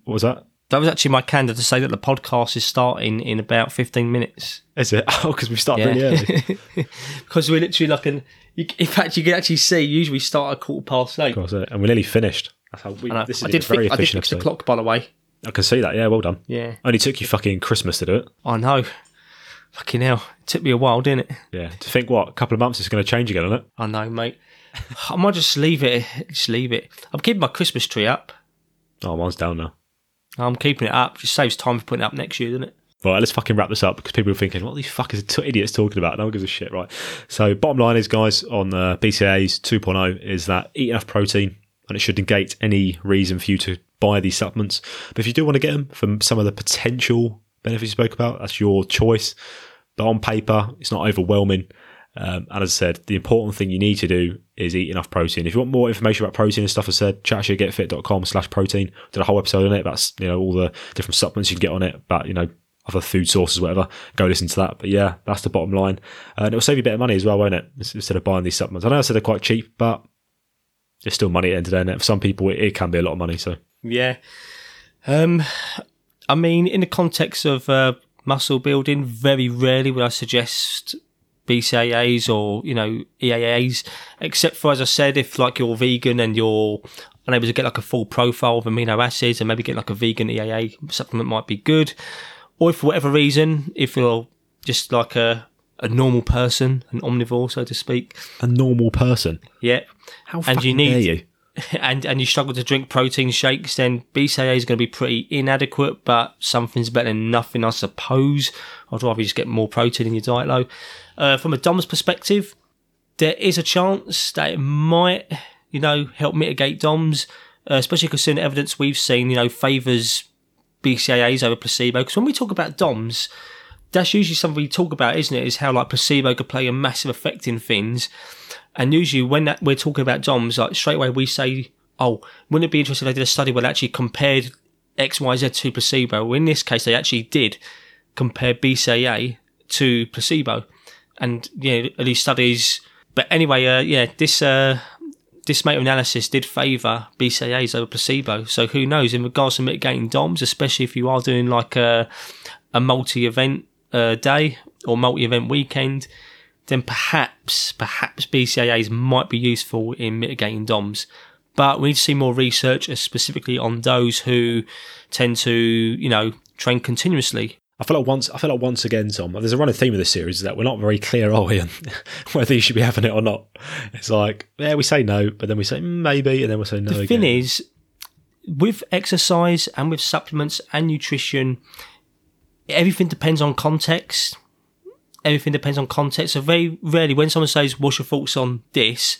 what was that?
That was actually my candor to say that the podcast is starting in about 15 minutes.
Is it? [LAUGHS] Oh, because we started really early. [LAUGHS]
because we're literally like an. You, in fact, you can actually see. Usually, we start a quarter past eight.
Of course, uh, and we're nearly finished. That's how we.
I.
This is
I
a
did.
very
Fix, I did
efficient
fix the clock, by the way.
I can see that. Yeah, well done.
Yeah,
Only took you fucking Christmas to do it.
I know. Fucking hell, it took me a while, didn't it?
Yeah. To think what a couple of months it's going to change again, isn't it?
I know, mate. [LAUGHS] I might just leave it. Just leave it. I'm keeping my Christmas tree up.
Oh, mine's down now.
I'm keeping it up. Just saves time for putting it up next year, doesn't it?
Right, let's fucking wrap this up because people are thinking, what are these fuckers t- idiots talking about? No one gives a shit, right? So, bottom line is, guys, on uh, BCA's 2.0 is that eat enough protein and it should negate any reason for you to buy these supplements. But if you do want to get them from some of the potential benefits you spoke about, that's your choice. But on paper, it's not overwhelming. Um, and as I said, the important thing you need to do is eat enough protein. If you want more information about protein and stuff, I said, chatshitgetfit.com slash protein. Did a whole episode on it. That's, you know, all the different supplements you can get on it, but, you know, other food sources, whatever. Go listen to that. But yeah, that's the bottom line. Uh, and it'll save you a bit of money as well, won't it? Instead of buying these supplements. I know I said they're quite cheap, but it's still money at the end of the day. And for some people, it, it can be a lot of money. So
Yeah. Um, I mean, in the context of uh, muscle building, very rarely would I suggest BCAAs or you know EAAs, except for as I said, if like you're vegan and you're unable to get like a full profile of amino acids, and maybe get like a vegan EAA supplement might be good. Or if for whatever reason, if you're just like a a normal person, an omnivore, so to speak,
a normal person.
yeah,
How
And you need-
dare you? [LAUGHS]
and and you struggle to drink protein shakes, then BCAA is going to be pretty inadequate, but something's better than nothing, I suppose. I'd rather just get more protein in your diet, though. Uh, from a DOMS perspective, there is a chance that it might, you know, help mitigate DOMS, uh, especially considering evidence we've seen, you know, favours BCAAs over placebo. Because when we talk about DOMS, that's usually something we talk about, isn't it? Is how like placebo could play a massive effect in things. And usually when that, we're talking about DOMs, like straight away we say, oh, wouldn't it be interesting if they did a study where they actually compared X, Y, Z to placebo? Well, in this case, they actually did compare BCA to placebo. And, yeah, these studies, but anyway, uh, yeah, this, uh, this meta-analysis did favour BCAAs over placebo. So who knows, in regards to mitigating DOMs, especially if you are doing like a, a multi-event uh, day, or multi-event weekend, then perhaps perhaps BCAAs might be useful in mitigating DOMs. But we need to see more research, uh, specifically on those who tend to, you know, train continuously.
I feel like once I feel like once again, Tom, there's a running theme of this series is that we're not very clear, are we, on [LAUGHS] whether you should be having it or not. It's like, yeah, we say no, but then we say maybe, and then we'll say no
The
again.
thing is, with exercise and with supplements and nutrition, everything depends on context. Everything depends on context. So very rarely, when someone says, "What's your thoughts on this?"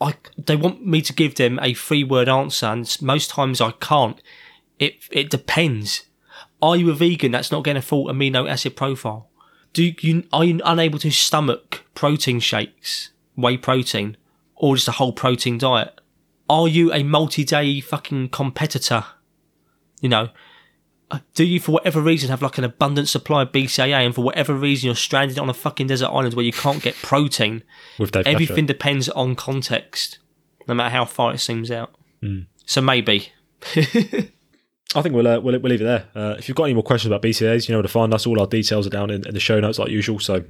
I they want me to give them a three word answer, and most times I can't. It it depends. Are you a vegan that's not getting a full amino acid profile? Do you are you unable to stomach protein shakes, whey protein, or just a whole protein diet? Are you a multi-day fucking competitor? You know, do you for whatever reason have like an abundant supply of BCAA, and for whatever reason you're stranded on a fucking desert island where you can't get protein?
with Dave
Everything
Butcher.
depends on context, no matter how far it seems out.
Hmm.
So maybe. [LAUGHS]
I think we'll, uh, we'll we'll leave it there. Uh, if you've got any more questions about BCAs, you know where to find us. All our details are down in, in the show notes like usual. So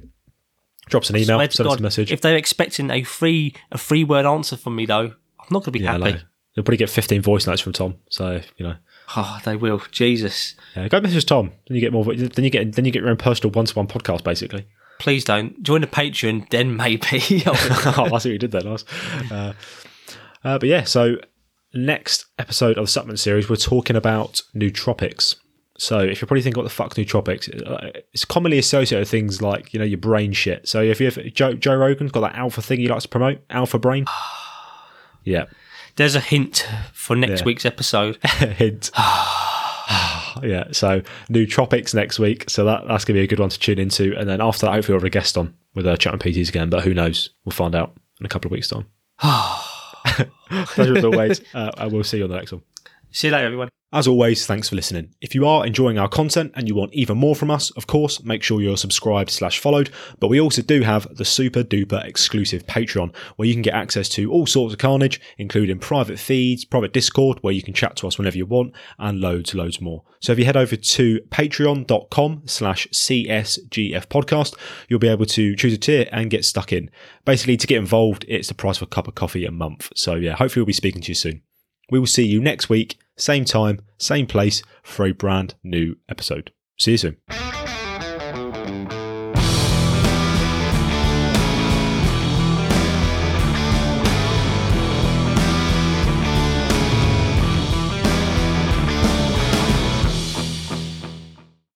drop us an email,
to
send us a message.
If they're expecting a free a free word answer from me though, I'm not gonna be
yeah,
happy.
like, you'll probably get 15 voice notes from Tom. So you know,
Oh, they will. Jesus.
yeah, go message Tom. Then you get more. Then you get then you get your own personal one to one podcast basically.
Please don't join the Patreon. Then maybe. [LAUGHS] [LAUGHS]
oh, [LAUGHS] I see what you did there, nice. Uh, uh, but yeah, so next episode of the supplement series, we're talking about nootropics. So if you're probably thinking, what the fuck nootropics? Uh, It's commonly associated with things like you know your brain shit. So if you have Joe, Joe Rogan's got that alpha thing he likes to promote, alpha brain. [SIGHS] Yeah,
There's a hint for next
Yeah.
week's episode. [LAUGHS]
hint. [SIGHS] [SIGHS] yeah, so nootropics next week. So that, that's going to be a good one to tune into. And then after that, hopefully we'll have a guest on with uh, chat and PTs again. But who knows? We'll find out in a couple of weeks' time. [SIGHS] [LAUGHS] Pleasure as always. Uh, and we'll see you on the next one.
See you later, everyone.
As always, thanks for listening. If you are enjoying our content and you want even more from us, of course, make sure you're subscribed slash followed. But we also do have the super duper exclusive Patreon where you can get access to all sorts of carnage, including private feeds, private Discord where you can chat to us whenever you want, and loads, loads more. So if you head over to patreon.com slash CSGF podcast, you'll be able to choose a tier and get stuck in. Basically, to get involved, it's the price of a cup of coffee a month. So yeah, hopefully we'll be speaking to you soon. We will see you next week, same time, same place, for a brand new episode. See you soon.